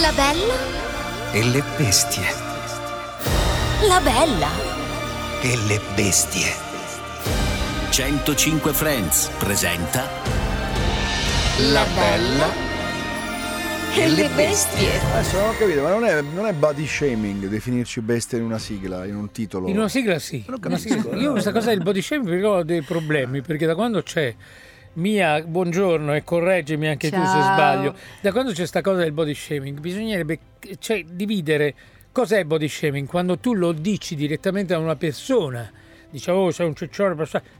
La bella e le bestie. La bella e le bestie. 105 Friends presenta La bella e le bestie Adesso non ho capito, ma non è, non è body shaming definirci bestia in una sigla, in un titolo. In una sigla sì. Non capisco, sigla- no. Io questa cosa del body shaming ho dei problemi, perché da quando c'è Mia, buongiorno e correggimi anche tu se Ciao. sbaglio, da quando c'è questa cosa del body shaming bisognerebbe cioè, dividere cos'è body shaming quando tu lo dici direttamente a una persona, dici oh sei un ciccione,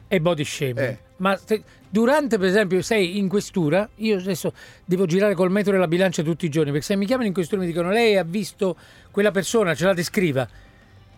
è body shaming. Eh. Ma se- durante per esempio sei in questura, io adesso devo girare col metro e la bilancia tutti i giorni, perché se mi chiamano in questura e mi dicono lei ha visto quella persona, ce la descriva.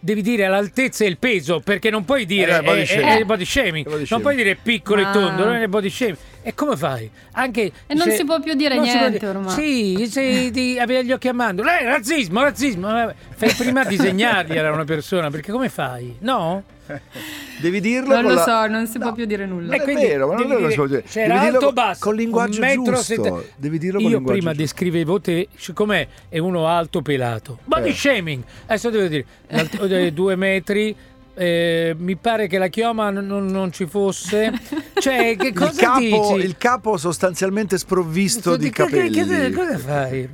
Devi dire l'altezza e il peso, perché non puoi dire Eh, è body è- è- shaming. è body shaming. È body Non shaming. puoi dire piccolo Ah. e tondo, non è body shaming. E come fai? Anche E non se- si può più dire non niente dire- ormai. Sì, se ti aveva gli occhi a mandorla. Eh, razzismo, razzismo. Fai prima a disegnargli era una persona, perché come fai? No? Devi dirlo Non lo la- so, non si può No. più dire nulla. Non è quindi vero, ma non lo dire- si può dire. C'era Devi dirlo alto con- basso, con linguaggio metro giusto. sette- Devi dirlo con Io linguaggio prima giusto. descrivevo te, siccome è uno alto pelato. Body Eh. shaming. Adesso devo dire, eh, due metri. eh, mi pare che la chioma non, non ci fosse. Cioè, che Il cosa capo, dici? il capo sostanzialmente sprovvisto di Che- che- capelli. che- cosa fai?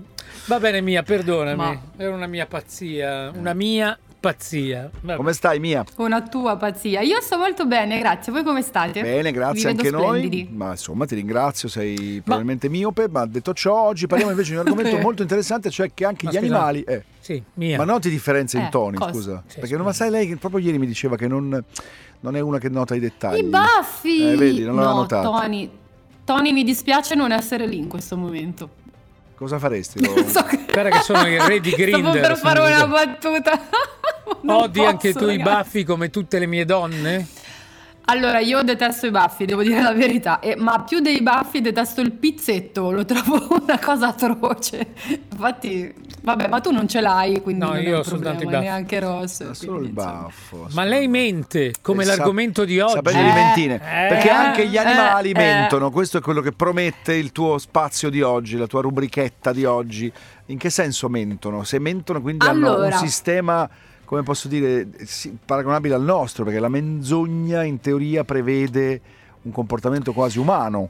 Va bene, Mia, perdonami. Ma- Era una mia pazzia. Una mia pazzia. Vabbè. Come stai, Mia? Una tua pazzia. Io sto molto bene, grazie. Voi come state? Bene, grazie Vi vedo anche noi. splendidi. Ma insomma, ti ringrazio, sei probabilmente miope, ma detto ciò, oggi parliamo invece di un argomento molto interessante, cioè che anche Ma gli scusa, animali... eh, Sì, Mia. Ma noti differenze in Eh, toni, cosa? scusa. Sì, Perché non sai lei che proprio ieri mi diceva che non, non è una che nota i dettagli. I baffi! Eh, vedi, non no, notato. Tony. Tony, mi dispiace non essere lì in questo momento. Cosa faresti? Lo- So che- Guarda che sono il re di Grindr, Stavo per fare una battuta. Odi anche tu i ragazzi. baffi come tutte le mie donne? Allora, io detesto i baffi, devo dire la verità, e- ma più dei baffi detesto il pizzetto, lo trovo una cosa atroce. Infatti, vabbè, ma tu non ce l'hai, quindi No, non io è ho soltanto i problema, baffi. neanche Ross. Ma solo il insomma. baffo. Ma lei mente, come Eh, sa- l'argomento di oggi. Sapere Eh, le mentine. eh, Perché anche gli eh, animali eh. mentono. Questo è quello che promette il tuo spazio di oggi, la tua rubrichetta di oggi. In che senso mentono? Se mentono, quindi hanno un Allora. sistema, come posso dire, paragonabile al nostro, perché la menzogna in teoria prevede un comportamento quasi umano.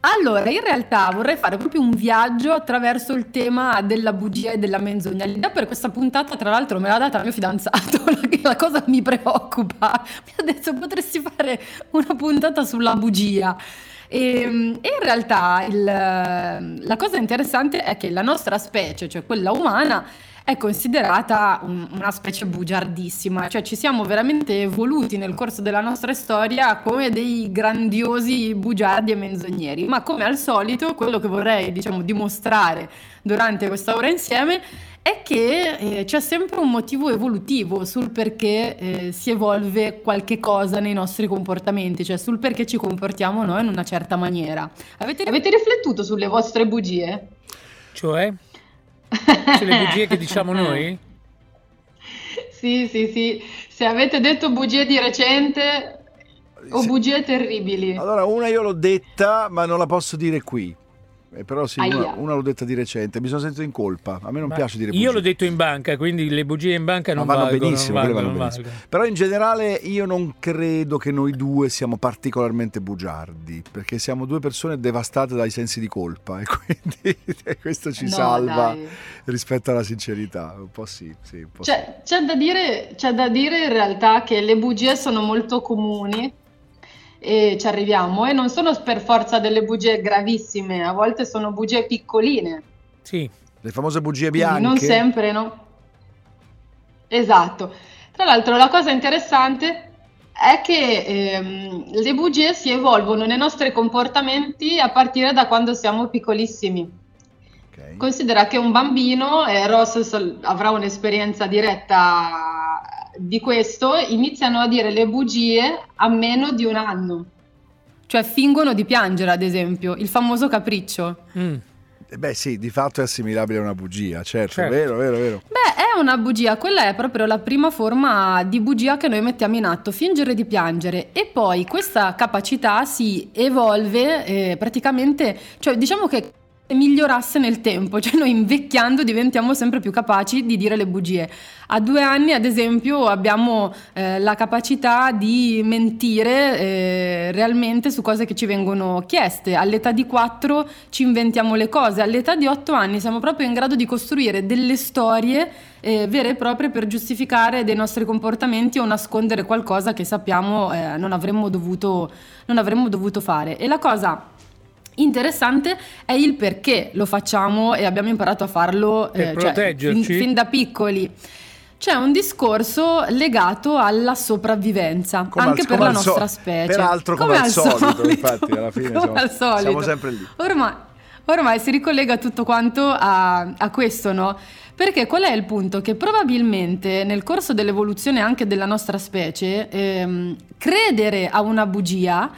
Allora, in realtà vorrei fare proprio un viaggio attraverso il tema della bugia e della menzogna. L'idea per questa puntata, tra l'altro, me l'ha data mio fidanzato, la- cosa mi preoccupa. Mi ha detto potresti fare una puntata sulla bugia. E, e in realtà il- la cosa interessante è che la nostra specie, cioè quella umana, è considerata un- una specie bugiardissima, cioè ci siamo veramente evoluti nel corso della nostra storia come dei grandiosi bugiardi e menzogneri, ma come al solito quello che vorrei diciamo dimostrare durante questa ora insieme è che eh, c'è sempre un motivo evolutivo sul perché eh, si evolve qualche cosa nei nostri comportamenti, cioè sul perché ci comportiamo noi in una certa maniera. Avete, avete riflettuto sulle vostre bugie? Cioè? Cioè le bugie che diciamo noi? Sì, sì, sì. Se avete detto bugie di recente o bugie terribili. Allora, una io l'ho detta, ma non la posso dire qui. Eh, però sì, una, una l'ho detta di recente, mi sono sentito in colpa. A me non Ma piace dire Io bugie. l'ho detto in banca, quindi le bugie in banca Ma non vanno valgono, benissimo, non valgono, vanno non benissimo. valgono. Però in generale io non credo che noi due siamo particolarmente bugiardi, perché siamo due persone devastate dai sensi di colpa e quindi questo ci No, salva dai. rispetto alla sincerità. Un po' sì, sì, un po' sì. C'è, c'è da dire, c'è da dire in realtà che le bugie sono molto comuni e ci arriviamo e non sono per forza delle bugie gravissime, a volte sono bugie piccoline. Sì, Le famose bugie bianche. non sempre, no? Esatto. Tra l'altro la cosa interessante è che ehm, le bugie si evolvono nei nostri comportamenti a partire da quando siamo piccolissimi. Ok. Considera che un bambino, e Ross avrà un'esperienza diretta di questo, iniziano a dire le bugie a meno di un anno. Cioè fingono di piangere, ad esempio, il famoso capriccio. Mm. Eh beh sì, di fatto è assimilabile a una bugia, certo, Certo. vero, vero, vero. Beh, è una bugia, quella è proprio la prima forma di bugia che noi mettiamo in atto, fingere di piangere e poi questa capacità si evolve eh, praticamente, cioè diciamo che migliorasse nel tempo, cioè noi invecchiando diventiamo sempre più capaci di dire le bugie. A due anni, ad esempio, abbiamo eh, la capacità di mentire eh, realmente su cose che ci vengono chieste. All'età di 4 ci inventiamo le cose, all'età di 8 anni siamo proprio in grado di costruire delle storie eh, vere e proprie per giustificare dei nostri comportamenti o nascondere qualcosa che sappiamo eh, non, avremmo dovuto, non avremmo dovuto fare. E la cosa interessante è il perché lo facciamo e abbiamo imparato a farlo eh, cioè, fin, fin da piccoli. C'è un discorso legato alla sopravvivenza, Come anche al- per come la al so- nostra specie. peraltro come al solito, infatti, alla fine come siamo- al solito. siamo sempre lì. Ormai, ormai si ricollega tutto quanto a, a questo, no? Perché qual è il punto? Che probabilmente nel corso dell'evoluzione anche della nostra specie, ehm, credere a una bugia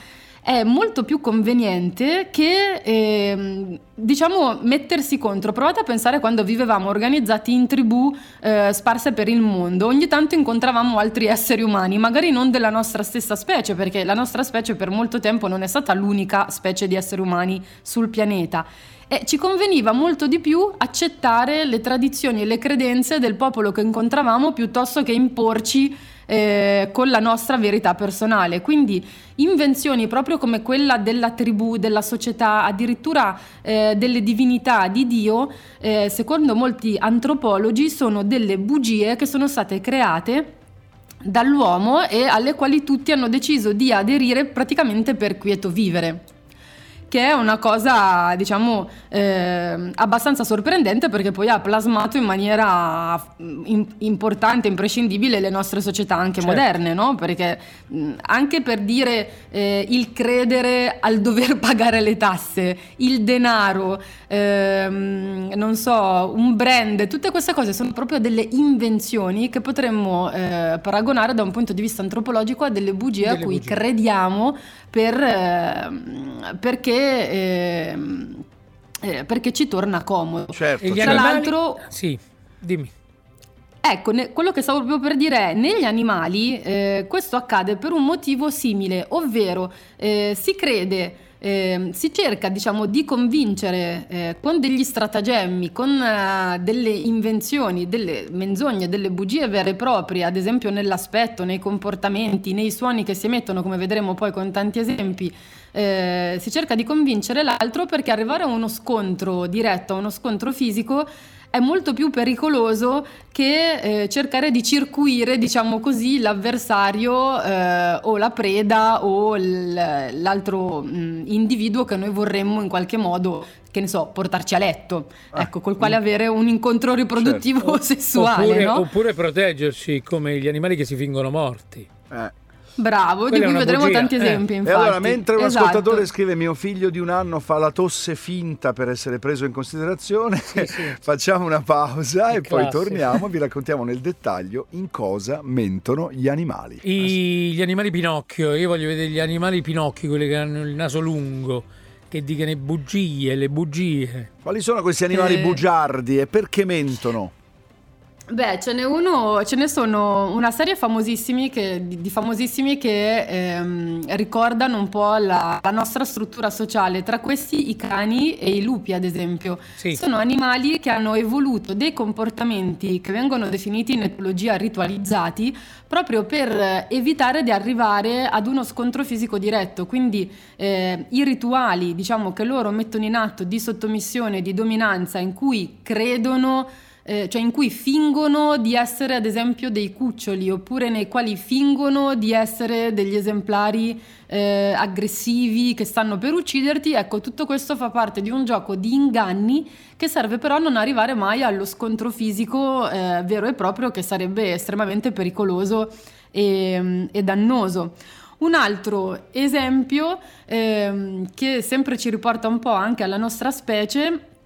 è molto più conveniente che ehm, diciamo mettersi contro. Provate a pensare quando vivevamo organizzati in tribù eh, sparse per il mondo. Ogni tanto incontravamo altri esseri umani, magari non della nostra stessa specie, perché la nostra specie per molto tempo non è stata l'unica specie di esseri umani sul pianeta. E ci conveniva molto di più accettare le tradizioni e le credenze del popolo che incontravamo piuttosto che imporci eh, con la nostra verità personale. Quindi invenzioni proprio come quella della tribù, della società, addirittura eh, delle divinità di Dio, eh, secondo molti antropologi sono delle bugie che sono state create dall'uomo e alle quali tutti hanno deciso di aderire praticamente per quieto vivere che è una cosa, diciamo, eh, abbastanza sorprendente perché poi ha plasmato in maniera mm, im- importante, imprescindibile le nostre società anche Certo. moderne, no? Perché mh, anche per dire eh, il credere al dover pagare le tasse, il denaro, ehm, non so, un brand, tutte queste cose sono proprio delle invenzioni che potremmo eh, paragonare da un punto di vista antropologico a delle bugie a Delle cui bugie. crediamo per, ehm, perché, ehm, eh, perché ci torna comodo. Certo, E gli Tra certo. animali- l'altro- Sì, dimmi. Ecco, ne- quello che stavo proprio per dire è, negli animali eh, questo accade per un motivo simile, ovvero eh, si crede, ehm, si cerca diciamo di convincere eh, con degli stratagemmi, con eh, delle invenzioni, delle menzogne, delle bugie vere e proprie, ad esempio nell'aspetto, nei comportamenti, nei suoni che si emettono, come vedremo poi con tanti esempi, eh, si cerca di convincere l'altro perché arrivare a uno scontro diretto, a uno scontro fisico, è molto più pericoloso che eh, cercare di circuire, diciamo così, l'avversario eh, o la preda o l- l'altro mh, individuo che noi vorremmo in qualche modo, che ne so, portarci a letto, Ah, ecco, col quale avere un incontro riproduttivo sessuale, oppure, no? oppure proteggerci come gli animali che si fingono morti. Eh. Bravo, di Quella è cui vedremo bugia, tanti eh. esempi, E infatti. allora, mentre un Esatto. ascoltatore scrive mio figlio di un anno fa la tosse finta per essere preso in considerazione, sì. facciamo una pausa È e poi classico. torniamo e vi raccontiamo nel dettaglio in cosa mentono gli animali. I- gli animali Pinocchio, io voglio vedere gli animali Pinocchio, quelli che hanno il naso lungo, che dicono le bugie, le bugie. Quali sono questi animali Eh. bugiardi e perché mentono? Beh, ce n'è uno, ce ne sono una serie famosissimi che- di, famosissimi che ehm, ricordano un po' la, la nostra struttura sociale, tra questi i cani e i lupi, ad esempio. Sì. Sono animali che hanno evoluto dei comportamenti che vengono definiti in etologia ritualizzati proprio per evitare di arrivare ad uno scontro fisico diretto. Quindi eh, i rituali, diciamo, che loro mettono in atto di sottomissione, di dominanza, in cui credono eh, cioè in cui fingono di essere ad esempio dei cuccioli oppure nei quali fingono di essere degli esemplari eh, aggressivi che stanno per ucciderti, ecco tutto questo fa parte di un gioco di inganni che serve però a non arrivare mai allo scontro fisico eh, vero e proprio che sarebbe estremamente pericoloso e, e dannoso. Un altro esempio ehm, che sempre ci riporta un po' anche alla nostra specie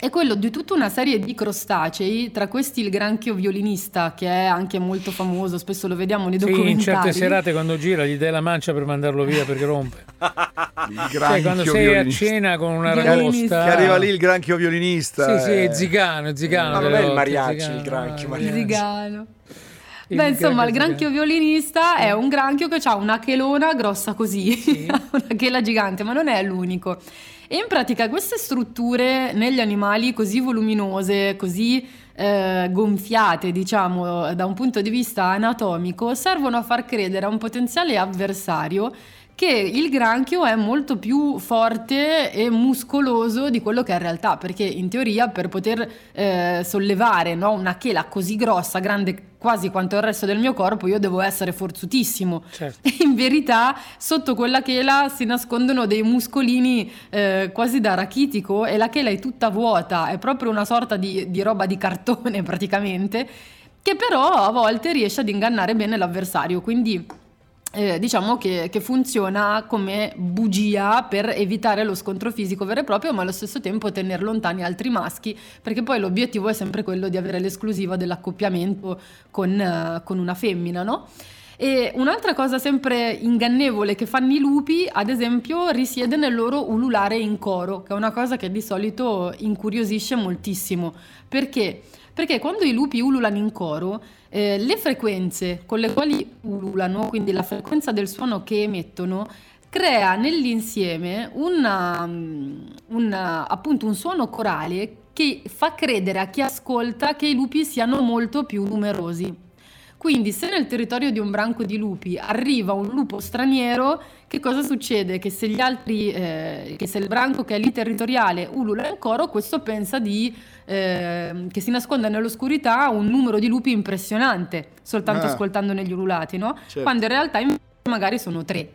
è quello di tutta una serie di crostacei, tra questi il granchio violinista, che è anche molto famoso, spesso lo vediamo nei Sì, documentari. in certe serate quando gira gli dai la mancia per mandarlo via perché rompe. Il granchio quando sei a violinista. cena con una ragosta. Che arriva lì il granchio violinista. Sì, sì, è eh. zigano, è zigano. Ma non è il mariachi, zigano, il granchio, no, mariachi. Zigano. Il Beh, insomma, il granchio granchio violinista è un granchio che ha una chelona grossa così, una chela gigante, ma non è l'unico. E in pratica queste strutture negli animali così voluminose, così eh, gonfiate, diciamo, da un punto di vista anatomico, servono a far credere a un potenziale avversario che il granchio è molto più forte e muscoloso di quello che è in realtà, perché in teoria per poter eh, sollevare no, una chela così grossa, grande quasi quanto il resto del mio corpo, io devo essere forzutissimo. Certo. In verità sotto quella chela si nascondono dei muscolini eh, quasi da rachitico e la chela è tutta vuota, è proprio una sorta di, di roba di cartone praticamente, che però a volte riesce ad ingannare bene l'avversario, quindi eh, diciamo che, che funziona come bugia per evitare lo scontro fisico vero e proprio, ma allo stesso tempo tenere lontani altri maschi, perché poi l'obiettivo è sempre quello di avere l'esclusiva dell'accoppiamento con, eh, con una femmina, no? E un'altra cosa sempre ingannevole che fanno i lupi, ad esempio, risiede nel loro ululare in coro, che è una cosa che di solito incuriosisce moltissimo. Perché? Perché quando i lupi ululano in coro, eh, le frequenze con le quali ululano, quindi la frequenza del suono che emettono, crea nell'insieme una, mm, una- appunto un suono corale che fa credere a chi ascolta che i lupi siano molto più numerosi. Quindi se nel territorio di un branco di lupi arriva un lupo straniero, che cosa succede? Che se gli altri, eh, che se il branco che è lì territoriale ulula in coro, questo pensa di, eh, che si nasconda nell'oscurità un numero di lupi impressionante, soltanto Ah. ascoltando negli ululati, no? Certo. Quando in realtà magari sono tre.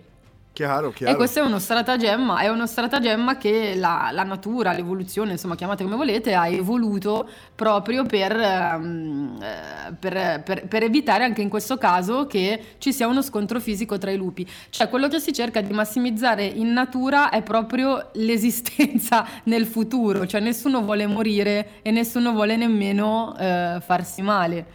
Chiaro, chiaro. E questo è uno stratagemma, è uno stratagemma che la, la natura, l'evoluzione, insomma chiamate come volete, ha evoluto proprio per, ehm, eh, per- per- per evitare anche in questo caso che ci sia uno scontro fisico tra i lupi. Cioè quello che si cerca di massimizzare in natura è proprio l'esistenza nel futuro, cioè nessuno vuole morire e nessuno vuole nemmeno eh, farsi male.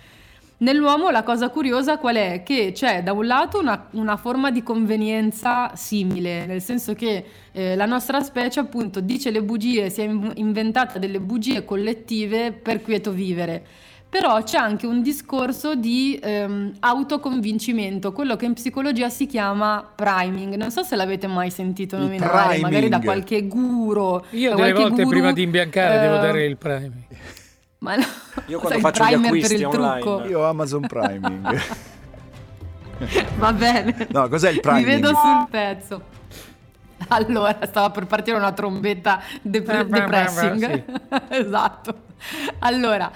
Nell'uomo la cosa curiosa qual è? Che c'è da un lato una, una forma di convenienza simile, nel senso che eh, la nostra specie appunto dice le bugie, si è in- inventata delle bugie collettive per quieto vivere. Però c'è anche un discorso di ehm, autoconvincimento, quello che in psicologia si chiama priming. Non so se l'avete mai sentito Il nominare, magari da priming. qualche guru. Io da delle volte guru, prima di imbiancare devo eh, dare il prime. Ma no, Io quando faccio gli primer per acquisti il online- trucco. Io ho Amazon Priming. Va bene. No, cos'è il Mi priming? vedo sul pezzo. Allora, stava per partire una trombetta depre- depressing. esatto. Allora,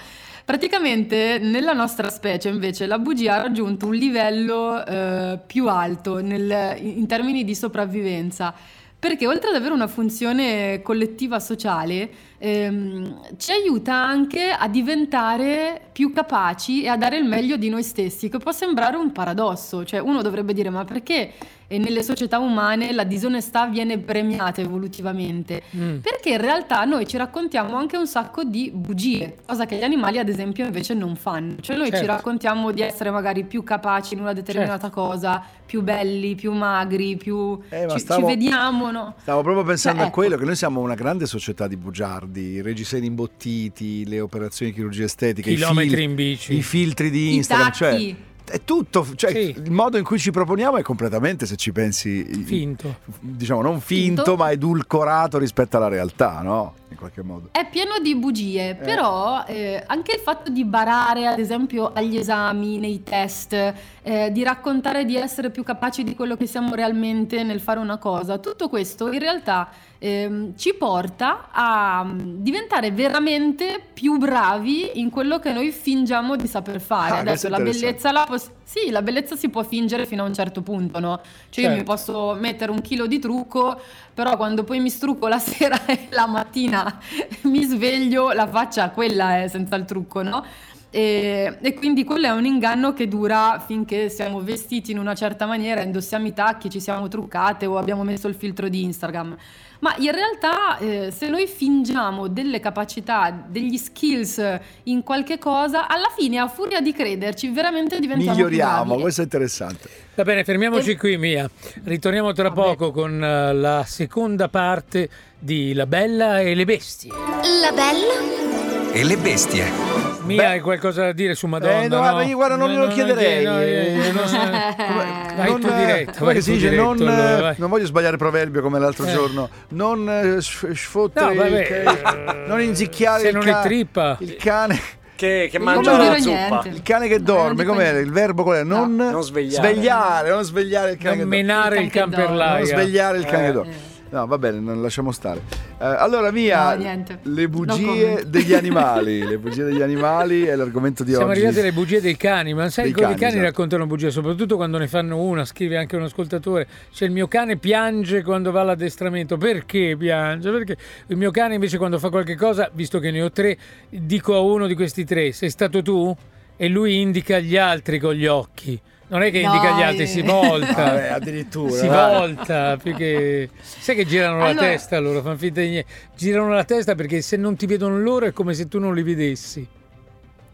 praticamente nella nostra specie invece la bugia ha raggiunto un livello eh, più alto nel- in termini di sopravvivenza. Perché oltre ad avere una funzione collettiva sociale, ehm, ci aiuta anche a diventare più capaci e a dare il meglio di noi stessi, che può sembrare un paradosso. Cioè uno dovrebbe dire, ma perché eh, nelle società umane la disonestà viene premiata evolutivamente? Mm. Perché in realtà noi ci raccontiamo anche un sacco di bugie, cosa che gli animali ad esempio invece non fanno. Cioè noi ci Certo. raccontiamo di essere magari più capaci in una determinata cosa, più belli, più magri, più... Eh, ci, stavo- ci vediamo, no? Stavo proprio pensando Cioè, a quello ecco. che noi siamo una grande società di bugiardi, i reggiseni imbottiti, le operazioni di chirurgia estetica, i, Chilometri fil- in bici. i filtri di Instagram, cioè è tutto, cioè Sì. il modo in cui ci proponiamo è completamente, se ci pensi, Finto. diciamo non finto, Finto. ma edulcorato rispetto alla realtà, no? In qualche modo. È pieno di bugie, però eh, anche il fatto di barare, ad esempio, agli esami, nei test, eh, di raccontare di essere più capaci di quello che siamo realmente nel fare una cosa, tutto questo in realtà ehm, ci porta a mm, diventare veramente più bravi in quello che noi fingiamo di saper fare. Ah, Adesso la bellezza, la pos- sì, la bellezza si può fingere fino a un certo punto, no? Cioè io mi Certo. posso mettere un chilo di trucco, però quando poi mi strucco la sera e la mattina mi sveglio, la faccia quella è senza il trucco, no? E, e quindi quello è un inganno che dura finché siamo vestiti in una certa maniera, indossiamo i tacchi, ci siamo truccate o abbiamo messo il filtro di Instagram. Ma in realtà eh, se noi fingiamo delle capacità, degli skills in qualche cosa, alla fine a furia di crederci veramente diventiamo Miglioriamo, questo è interessante. Va bene, fermiamoci E- qui, Mia. Ritorniamo tra Vabbè. poco con eh, la seconda parte di La Bella e le Bestie. La bella E le bestie. Mia, hai qualcosa da dire su Madonna? Eh, no, guarda, io guarda, non glielo chiederei. no, eh, non- Come- Vai non, tu eh, diretto, com'è tu si dice? diretto, non, allora, eh, non voglio sbagliare proverbio come l'altro Eh. giorno. Non eh, sf- sfottere No, il eh, non inzicchiare se il, non ca- trippa. il cane. Che, che Io mangia la zuppa. niente. Il cane che No, dorme, niente. Il verbo qual è? Non, Non svegliare. svegliare, non svegliare il cane Non che dorme. menare il Il dorme. Non svegliare il cane Eh. che dorme. No, va bene, non lasciamo stare. Eh, allora, Mia, No, le bugie degli animali. le bugie degli animali è l'argomento di Siamo oggi. arrivati alle bugie dei cani, ma sai come i cani, cani esatto. raccontano bugie, soprattutto quando ne fanno una, scrive anche un ascoltatore, cioè il mio cane piange quando va all'addestramento, perché piange? Perché il mio cane invece quando fa qualche cosa, visto che ne ho tre, dico a uno di questi tre, sei stato tu? E lui indica gli altri con gli occhi. Non è che indica gli altri, si volta. Vabbè, addirittura. Si dai. volta, più che... Sai che girano la Allora- testa loro, fanno finta di niente. Girano la testa perché se non ti vedono loro è come se tu non li vedessi.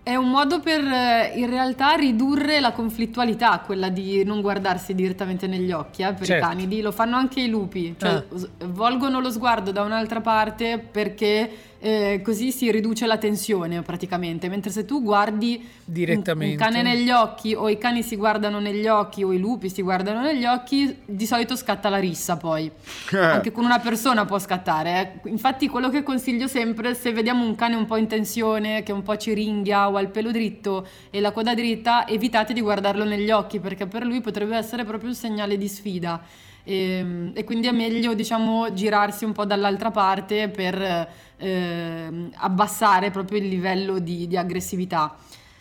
È un modo per eh, in realtà ridurre la conflittualità, quella di non guardarsi direttamente negli occhi eh, per Certo. i canidi. Lo fanno anche i lupi, cioè Ah. volgono lo sguardo da un'altra parte perché eh, così si riduce la tensione praticamente. Mentre se tu guardi un- Direttamente. un cane negli occhi o i cani si guardano negli occhi o i lupi si guardano negli occhi, di solito scatta la rissa poi. Anche con una persona può scattare. eh. Infatti, quello che consiglio sempre, se vediamo un cane un po' in tensione, che un po' ci ringhia o ha il pelo dritto e la coda dritta, evitate di guardarlo negli occhi perché per lui potrebbe essere proprio un segnale di sfida. E, e quindi è meglio, diciamo, girarsi un po' dall'altra parte per ehm, abbassare proprio il livello di, di aggressività.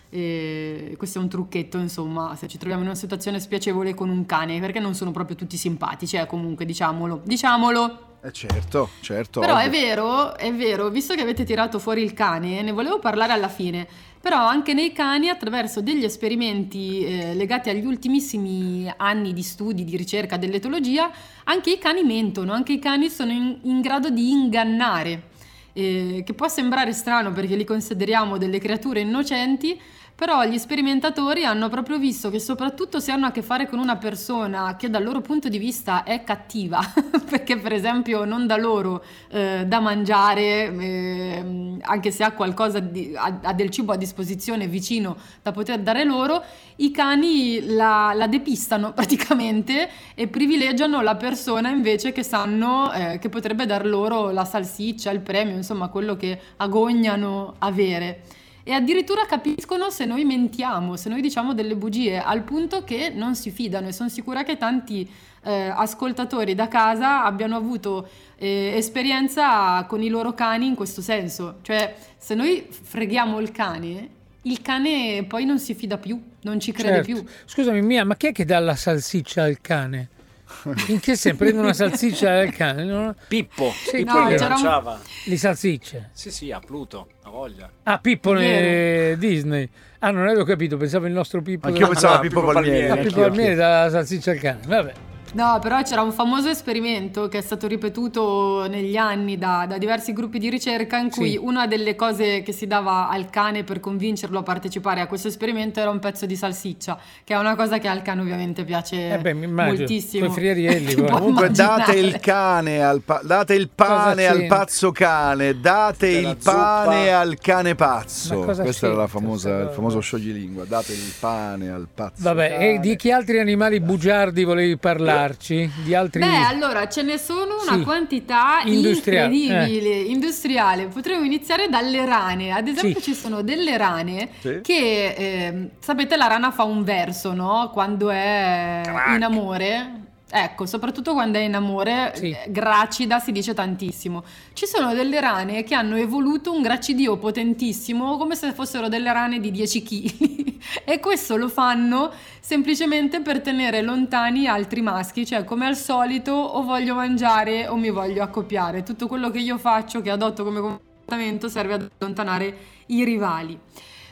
E questo è un trucchetto, insomma, se ci troviamo in una situazione spiacevole con un cane, perché non sono proprio tutti simpatici, eh, comunque, diciamolo. Diciamolo. Eh, certo, certo. Però è ovvio. vero, è vero, visto che avete tirato fuori il cane, ne volevo parlare alla fine. Però anche nei cani, attraverso degli esperimenti eh, legati agli ultimissimi anni di studi, di ricerca dell'etologia, anche i cani mentono, anche i cani sono in, in grado di ingannare. Eh, che può sembrare strano perché li consideriamo delle creature innocenti, però gli sperimentatori hanno proprio visto che soprattutto se hanno a che fare con una persona che dal loro punto di vista è cattiva, perché per esempio non dà loro eh, da mangiare, ehm, anche se ha qualcosa di, ha, ha del cibo a disposizione vicino da poter dare loro, i cani la, la depistano praticamente e privilegiano la persona invece che sanno eh, che potrebbe dar loro la salsiccia, il premio, insomma quello che agognano avere. E addirittura capiscono se noi mentiamo, se noi diciamo delle bugie, al punto che non si fidano e sono sicura che tanti eh, ascoltatori da casa abbiano avuto eh, esperienza con i loro cani in questo senso. Cioè, se noi freghiamo il cane, il cane poi non si fida più, non ci crede Certo. più. Scusami, Mia, ma chi è che dà la salsiccia al cane? In che senso? Prende una salsiccia al cane? Non- Pippo, Sì, Pippo no, c'era un- lanciava. Li salsicce. Sì, sì, a Pluto, a voglia. Ah, Pippo ne- Disney. Ah, non avevo capito, pensavo il nostro Pippo. Anch'io da- pensavo a Ah, Pippo Palmieri. Palmieri. Ah, Pippo Palmieri anch'io. dà la salsiccia al cane. Vabbè. No, però c'era un famoso esperimento che è stato ripetuto negli anni da, da diversi gruppi di ricerca in cui Sì. una delle cose che si dava al cane per convincerlo a partecipare a questo esperimento era un pezzo di salsiccia, che è una cosa che al cane ovviamente piace Eh beh, mi immagino. moltissimo. Friarielli, Comunque date il cane al pa- date il pane al pazzo cane, date Della il pane zuppa. al cane pazzo. Questo era famosa, il famoso scioglilingua, date il pane al pazzo. Vabbè, cane. e di che altri animali bugiardi volevi parlarci? Di altri... Beh, allora ce ne sono una Sì. quantità Industriale, incredibile, industriale. Potremmo iniziare dalle rane. Ad esempio, Sì. ci sono delle rane Sì. che ehm, sapete, la rana fa un verso, no? Quando è in amore. Ecco, soprattutto quando è in amore, Sì. eh, gracida si dice tantissimo. Ci sono delle rane che hanno evoluto un gracidio potentissimo come se fossero delle rane di 10 kg e questo lo fanno semplicemente per tenere lontani altri maschi, cioè come al solito o voglio mangiare o mi voglio accoppiare. Tutto quello che io faccio, che adotto come comportamento, serve ad allontanare i rivali.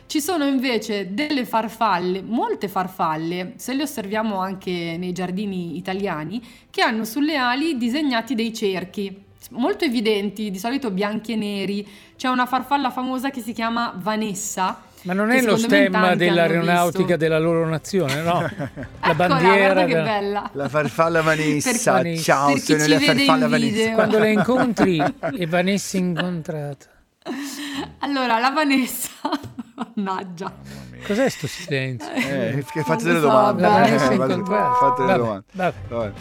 Ci sono invece delle farfalle, molte farfalle, se le osserviamo anche nei giardini italiani, che hanno sulle ali disegnati dei cerchi molto evidenti, di solito bianchi e neri. C'è una farfalla famosa che si chiama Vanessa. Ma non è lo stemma dell'aeronautica della loro nazione, no? La Eccola, bandiera. guarda che della- bella. La farfalla Vanessa, Vanessa. ciao, Per sono la farfalla. Vanessa. Quando le incontri e Vanessa incontrata. Allora, la Vanessa, mannaggia. Cos'è sto silenzio? Eh, che fate delle so, domande. Vabbè. eh, fate- incontrata. fate delle domande. vabbè. Vabbè.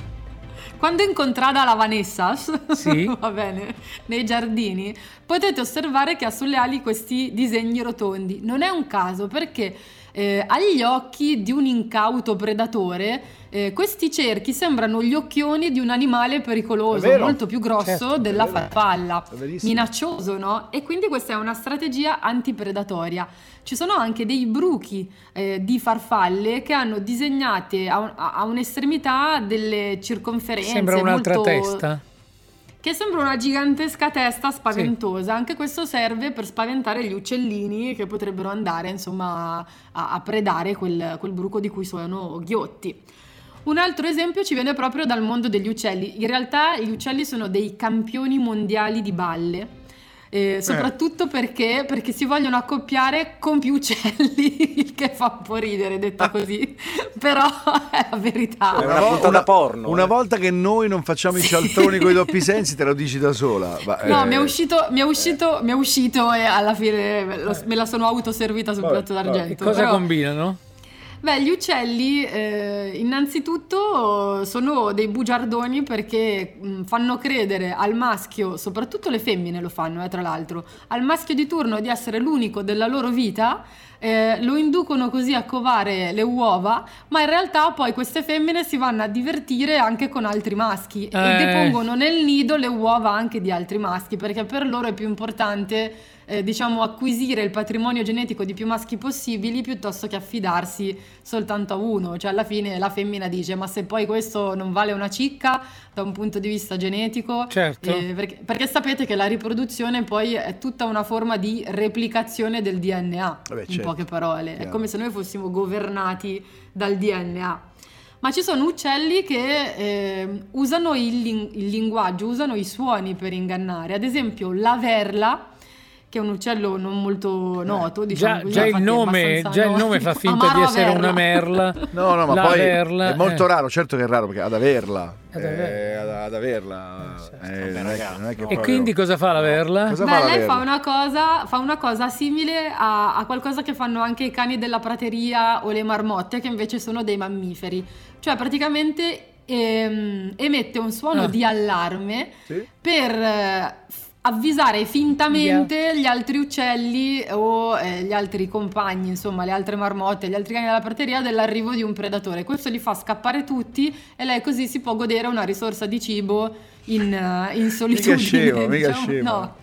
Quando incontrate la Vanessa, Sì. va bene, nei giardini, potete osservare che ha sulle ali questi disegni rotondi. Non è un caso perché eh, agli occhi di un incauto predatore eh, questi cerchi sembrano gli occhioni di un animale pericoloso, vero. molto più grosso Certo, della farfalla, minaccioso, no? E quindi questa è una strategia antipredatoria. Ci sono anche dei bruchi eh, di farfalle che hanno disegnate a, un- a un'estremità delle circonferenze Sembra un'altra molto- testa. Che sembra una gigantesca testa spaventosa. Anche questo serve per spaventare gli uccellini che potrebbero andare, insomma, a, a predare quel, quel bruco di cui sono ghiotti. Un altro esempio ci viene proprio dal mondo degli uccelli. In realtà gli uccelli sono dei campioni mondiali di balle. Eh, soprattutto perché, perché si vogliono accoppiare con più uccelli, il che fa un po' ridere detto così, però è la verità. È una puntata porno, una eh. volta che noi non facciamo i cialtroni con i doppi sensi, te lo dici da sola. Ma, No, eh, mi è uscito, mi è uscito, mi è uscito e alla fine me lo- me la sono autoservita sul Vabbè, piatto d'argento. cosa Però, combinano? Beh, gli uccelli eh, innanzitutto sono dei bugiardoni perché mh, fanno credere al maschio, soprattutto le femmine lo fanno, eh, tra l'altro, al maschio di turno di essere l'unico della loro vita. Eh, lo inducono così a covare le uova, ma in realtà poi queste femmine si vanno a divertire anche con altri maschi e Eh. depongono nel nido le uova anche di altri maschi, perché per loro è più importante, eh, diciamo, acquisire il patrimonio genetico di più maschi possibili piuttosto che affidarsi soltanto a uno. Cioè, alla fine la femmina dice: Ma se poi questo non vale una cicca da un punto di vista genetico, Certo. eh, perché, perché sapete che la riproduzione poi è tutta una forma di replicazione del DNA, Vabbè, in certo. poche parole. È Chiaro. come se noi fossimo governati dal DNA. Ma ci sono uccelli che eh, usano il, lin- il linguaggio, usano i suoni per ingannare. Ad esempio, la verla, che è un uccello non molto noto, diciamo Già, così, già il nome, già il nome fa finta di essere averla. una merla. No, no, ma La poi verla, è molto eh. raro, certo che è raro perché ad averla, Ad eh, averla. ad, ad averla, eh, non, è, che- non è che E quindi cosa fa la verla? Cosa Beh, fa la lei verla? fa una, cosa, fa una cosa simile a, a qualcosa che fanno anche i cani della prateria o le marmotte, che invece sono dei mammiferi. Cioè, praticamente ehm, emette un suono Ah. di allarme Sì? per eh, avvisare fintamente gli altri uccelli o eh, gli altri compagni, insomma, le altre marmotte, gli altri cani della prateria dell'arrivo di un predatore. Questo li fa scappare tutti e lei così si può godere una risorsa di cibo in, eh, in solitudine. Mica scemo, mica diciamo. scemo. No.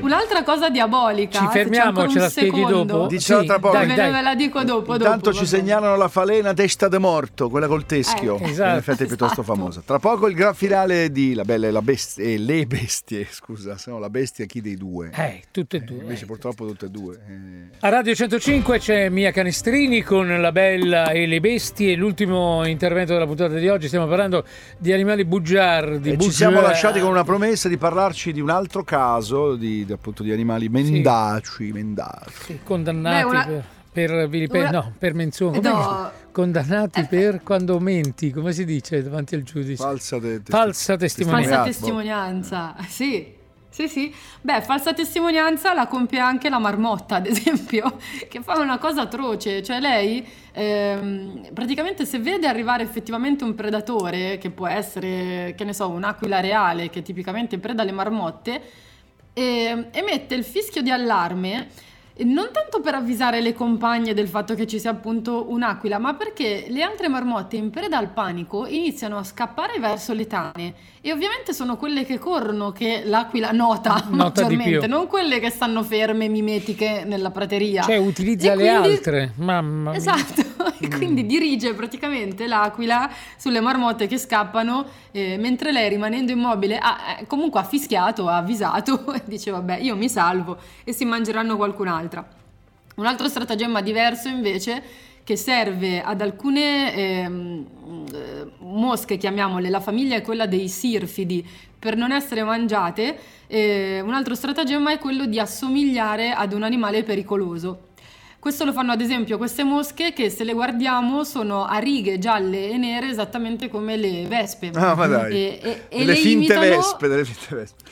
Un'altra cosa diabolica. Ci fermiamo, ce un la spieghi secondo. dopo? Dicela tra poco. dai, Ve, dai. ve la dico dopo. Intanto dopo, ci segnalano la falena testa de morto, quella col teschio. Eh, esatto. in effetti è piuttosto Esatto. famosa. Tra poco il gran finale di La Bella e la Bestia. E le bestie, scusa, se no la bestia chi dei due? Eh, tutte e due. Invece eh. purtroppo tutte e due. eh. A Radio 105 c'è Mia Canestrini con La Bella e le Bestie, l'ultimo intervento della puntata di oggi. Stiamo parlando di animali bugiardi. E ci bugiardi. siamo lasciati con una promessa di parlarci di un altro caso di, di, appunto di animali mendaci, mendaci. Sì, condannati Beh, una- per, per vilipendio, una- no, per menzione. Come No. Condannati per quando menti, come si dice davanti al giudice? Falsa, te- te- Falsa testimonianza. Falsa testimonianza. testimonianza, sì. Sì, sì. Beh, falsa testimonianza la compie anche la marmotta, ad esempio, che fa una cosa atroce. Cioè lei, ehm, praticamente se vede arrivare effettivamente un predatore, che può essere, che ne so, un'aquila reale, che tipicamente preda le marmotte, e emette il fischio di allarme non tanto per avvisare le compagne del fatto che ci sia appunto un'aquila, ma perché le altre marmotte in preda al panico iniziano a scappare verso le tane e ovviamente sono quelle che corrono che l'aquila nota, Nota maggiormente, non quelle che stanno ferme mimetiche nella prateria. Cioè utilizza E le quindi- altre. Mamma mia. Esatto, e quindi dirige praticamente l'aquila sulle marmotte che scappano, eh, mentre lei rimanendo immobile ha eh, comunque ha fischiato, ha avvisato e dice vabbè io mi salvo e si mangeranno qualcun'altra. Un altro stratagemma diverso invece che serve ad alcune ehm, eh, mosche, chiamiamole, la famiglia è quella dei sirfidi, per non essere mangiate, eh, un altro stratagemma è quello di assomigliare ad un animale pericoloso. Questo lo fanno ad esempio queste mosche che se le guardiamo sono a righe gialle e nere esattamente come le vespe. Ah, ma dai. E, e- e le finte imitano- vespe, delle finte vespe.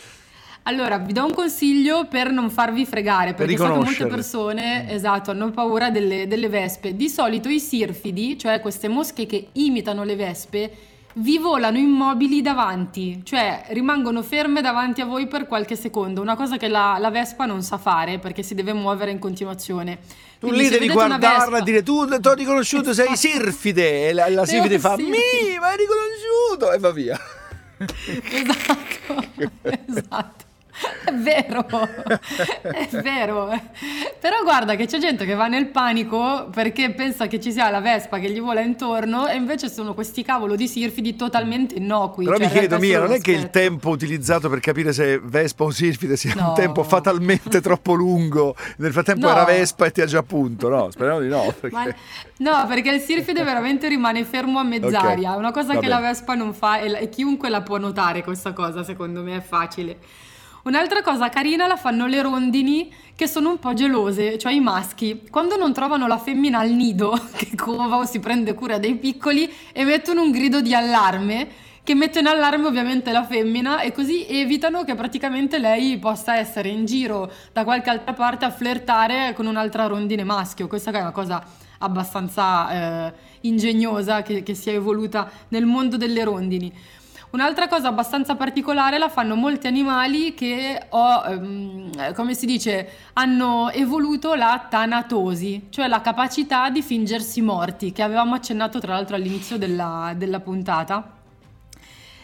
Allora, vi do un consiglio per non farvi fregare, Per perché so che molte persone, esatto, hanno paura delle, delle vespe. Di solito i sirfidi, cioè queste mosche che imitano le vespe, vi volano immobili davanti, cioè rimangono ferme davanti a voi per qualche secondo, una cosa che la, la vespa non sa fare perché si deve muovere in continuazione. Tu Quindi lì devi guardarla e dire tu ti ho riconosciuto, sei Sirfide. E la, la Sirfide fa mi, ma hai riconosciuto e va via. Esatto, esatto. È vero, è vero. Però guarda che c'è gente che va nel panico perché pensa che ci sia la Vespa che gli vola intorno e invece sono questi cavolo di sirfidi totalmente innocui. Però cioè, mi chiedo, Mia, non è che il tempo utilizzato per capire se Vespa o Sirfide sia un No. tempo fatalmente troppo lungo. Nel frattempo No. era Vespa e ti ha già punto, no? Speriamo di no. perché- Ma- no, perché il sirfide veramente rimane fermo a mezz'aria. Ok, È una cosa va che la bene. Vespa non fa e, la- e chiunque la può notare questa cosa, secondo me è facile. Un'altra cosa carina la fanno le rondini che sono un po' gelose, cioè i maschi. Quando non trovano la femmina al nido, che cova o si prende cura dei piccoli, emettono un grido di allarme che mette in allarme ovviamente la femmina e così evitano che praticamente lei possa essere in giro da qualche altra parte a flirtare con un'altra rondine maschio. Questa è una cosa abbastanza eh, ingegnosa che, che si è evoluta nel mondo delle rondini. Un'altra cosa abbastanza particolare la fanno molti animali che ho, ehm, come si dice, hanno evoluto la tanatosi, cioè la capacità di fingersi morti, che avevamo accennato tra l'altro all'inizio della, della puntata.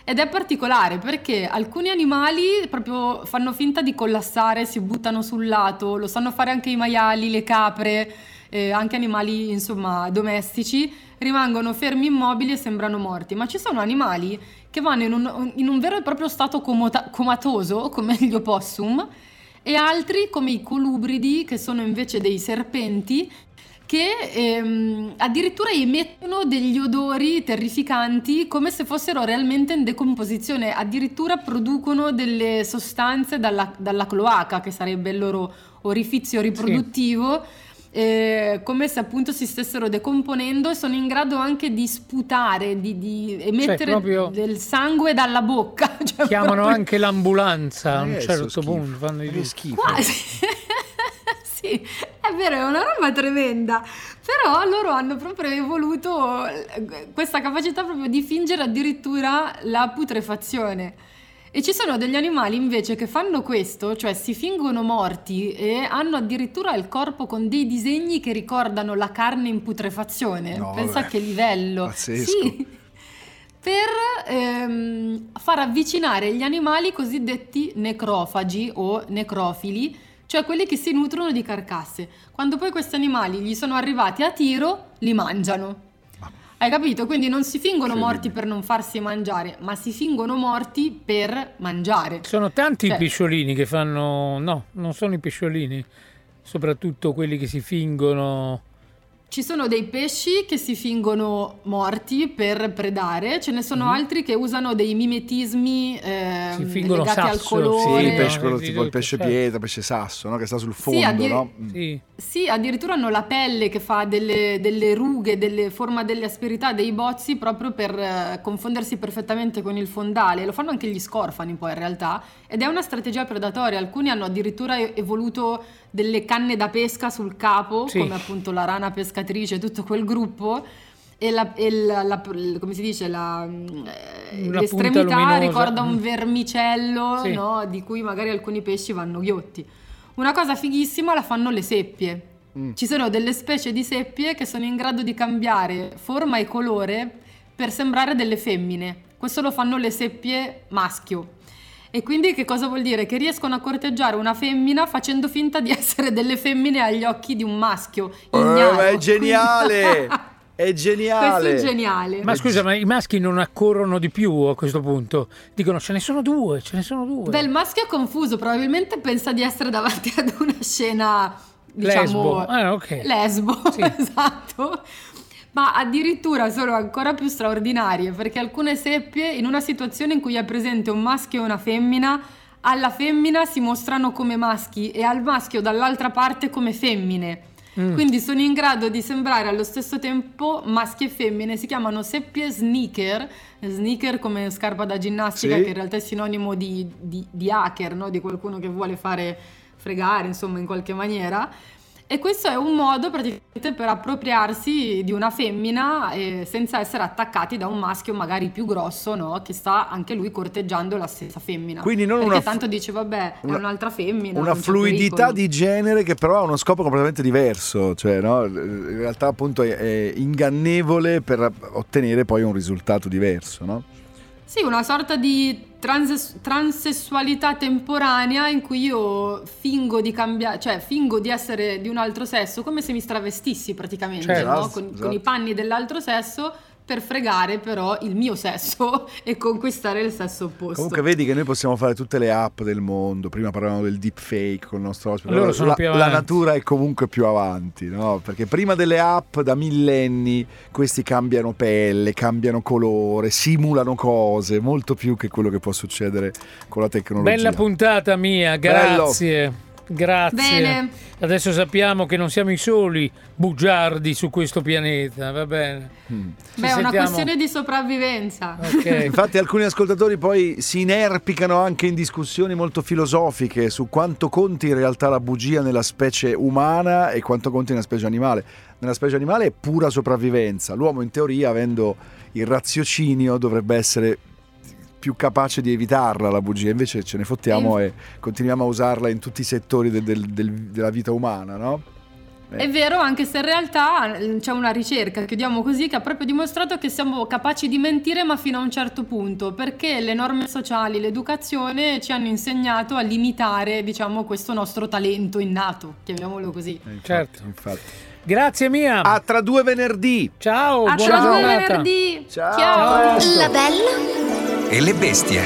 Ed è particolare perché alcuni animali proprio fanno finta di collassare, si buttano sul lato, lo sanno fare anche i maiali, le capre, eh, anche animali insomma domestici, rimangono fermi immobili e sembrano morti. Ma ci sono animali che vanno in un, in un vero e proprio stato comota- comatoso, come gli opossum, e altri come i colubridi, che sono invece dei serpenti, che ehm, addirittura emettono degli odori terrificanti come se fossero realmente in decomposizione, addirittura producono delle sostanze dalla, dalla cloaca, che sarebbe il loro orifizio riproduttivo. Eh, come se appunto si stessero decomponendo e sono in grado anche di sputare, di, di emettere proprio- del sangue dalla bocca. Cioè, Chiamano proprio- anche l'ambulanza a un Adesso certo schifo. punto. Fanno i- Ma che schifo. Quasi. sì, è vero, è una roba tremenda. Però loro hanno proprio evoluto eh, questa capacità proprio di fingere addirittura la putrefazione. E ci sono degli animali invece che fanno questo, cioè si fingono morti e hanno addirittura il corpo con dei disegni che ricordano la carne in putrefazione. No, Pensa vabbè. a che livello. Pazzesco. Sì. Per ehm, far avvicinare gli animali cosiddetti necrofagi o necrofili, cioè quelli che si nutrono di carcasse. Quando poi questi animali gli sono arrivati a tiro, li mangiano. Hai capito? Quindi non si fingono morti per non farsi mangiare, ma si fingono morti per mangiare. Sono tanti Cioè- i pesciolini che fanno... No, non sono i pesciolini, soprattutto quelli che si fingono... Ci sono dei pesci che si fingono morti per predare, ce ne sono altri che usano dei mimetismi ehm, Si fingono legati al sasso, colore. Sì, il pesce, quello sì, tipo il pesce certo. pietra, pesce sasso, no? Che sta sul fondo, addir- no? Mm. Sì. Sì, addirittura hanno la pelle che fa delle, delle rughe, delle, forma delle asperità, dei bozzi proprio per eh, confondersi perfettamente con il fondale. Lo fanno anche gli scorfani poi in realtà ed è una strategia predatoria. Alcuni hanno addirittura evoluto delle canne da pesca sul capo, Sì. come appunto la rana pescatrice, tutto quel gruppo. E, la, e la- la- come si dice, la, eh, l'estremità ricorda un Mm. vermicello, Sì. no? di cui magari alcuni pesci vanno ghiotti. Una cosa fighissima la fanno le seppie. Ci sono delle specie di seppie che sono in grado di cambiare forma e colore per sembrare delle femmine. Questo lo fanno le seppie maschio. E quindi che cosa vuol dire? Che riescono a corteggiare una femmina facendo finta di essere delle femmine agli occhi di un maschio. Eh, ignaro. ma è geniale! È geniale! Questo è geniale. Ma scusa, ma i maschi non accorrono di più a questo punto? Dicono ce ne sono due, ce ne sono due. Beh, il maschio è confuso, probabilmente pensa di essere davanti ad una scena diciamo Lesbo. Ah, ok. lesbo, Sì. esatto. Ma addirittura sono ancora più straordinarie perché alcune seppie in una situazione in cui è presente un maschio e una femmina, alla femmina si mostrano come maschi e al maschio dall'altra parte come femmine. Mm. Quindi sono in grado di sembrare allo stesso tempo maschi e femmine, si chiamano seppie sneaker, sneaker come scarpa da ginnastica Sì. che in realtà è sinonimo di, di- di hacker, no? di qualcuno che vuole fare fregare insomma in qualche maniera. E questo è un modo praticamente per appropriarsi di una femmina eh, senza essere attaccati da un maschio magari più grosso, no? Che sta anche lui corteggiando la stessa femmina. Quindi non Perché una tanto dice, vabbè, una- è un'altra femmina. Una fluidità di genere che però ha uno scopo completamente diverso, cioè no? in realtà appunto è, è ingannevole per ottenere poi un risultato diverso, no? Sì, una sorta di transes- transessualità temporanea in cui io fingo di cambiare, cioè fingo di essere di un altro sesso, come se mi travestissi praticamente, Certo. no? Esatto, con, esatto. con i panni dell'altro sesso per fregare però il mio sesso e conquistare il sesso opposto. Comunque vedi che noi possiamo fare tutte le app del mondo, prima parlavamo del deepfake con il nostro ospite, però sono la, più la natura è comunque più avanti, no? perché prima delle app da millenni questi cambiano pelle, cambiano colore, simulano cose, molto più che quello che può succedere con la tecnologia. Bella puntata mia, Bello. grazie. Grazie. Bene. Adesso sappiamo che non siamo i soli bugiardi su questo pianeta, va bene. Mm. Beh, è una questione di sopravvivenza. Ok. Infatti alcuni ascoltatori poi si inerpicano anche in discussioni molto filosofiche su quanto conti in realtà la bugia nella specie umana e quanto conti nella specie animale. Nella specie animale è pura sopravvivenza. L'uomo in teoria, avendo il raziocinio, dovrebbe essere più capace di evitarla la bugia, invece ce ne fottiamo e continuiamo a usarla in tutti i settori del- del- del- della vita umana, no? È vero, anche se in realtà eh, c'è una ricerca, chiudiamo così, che ha proprio dimostrato che siamo capaci di mentire, ma fino a un certo punto, perché le norme sociali, l'educazione ci hanno insegnato a limitare, diciamo, questo nostro talento innato, chiamiamolo così. Eh, infatti, Certo. infatti. Grazie mia. A tra due venerdì! Ciao, A buona tra due giornata. venerdì! Ciao. Ciao. La bella e le bestie.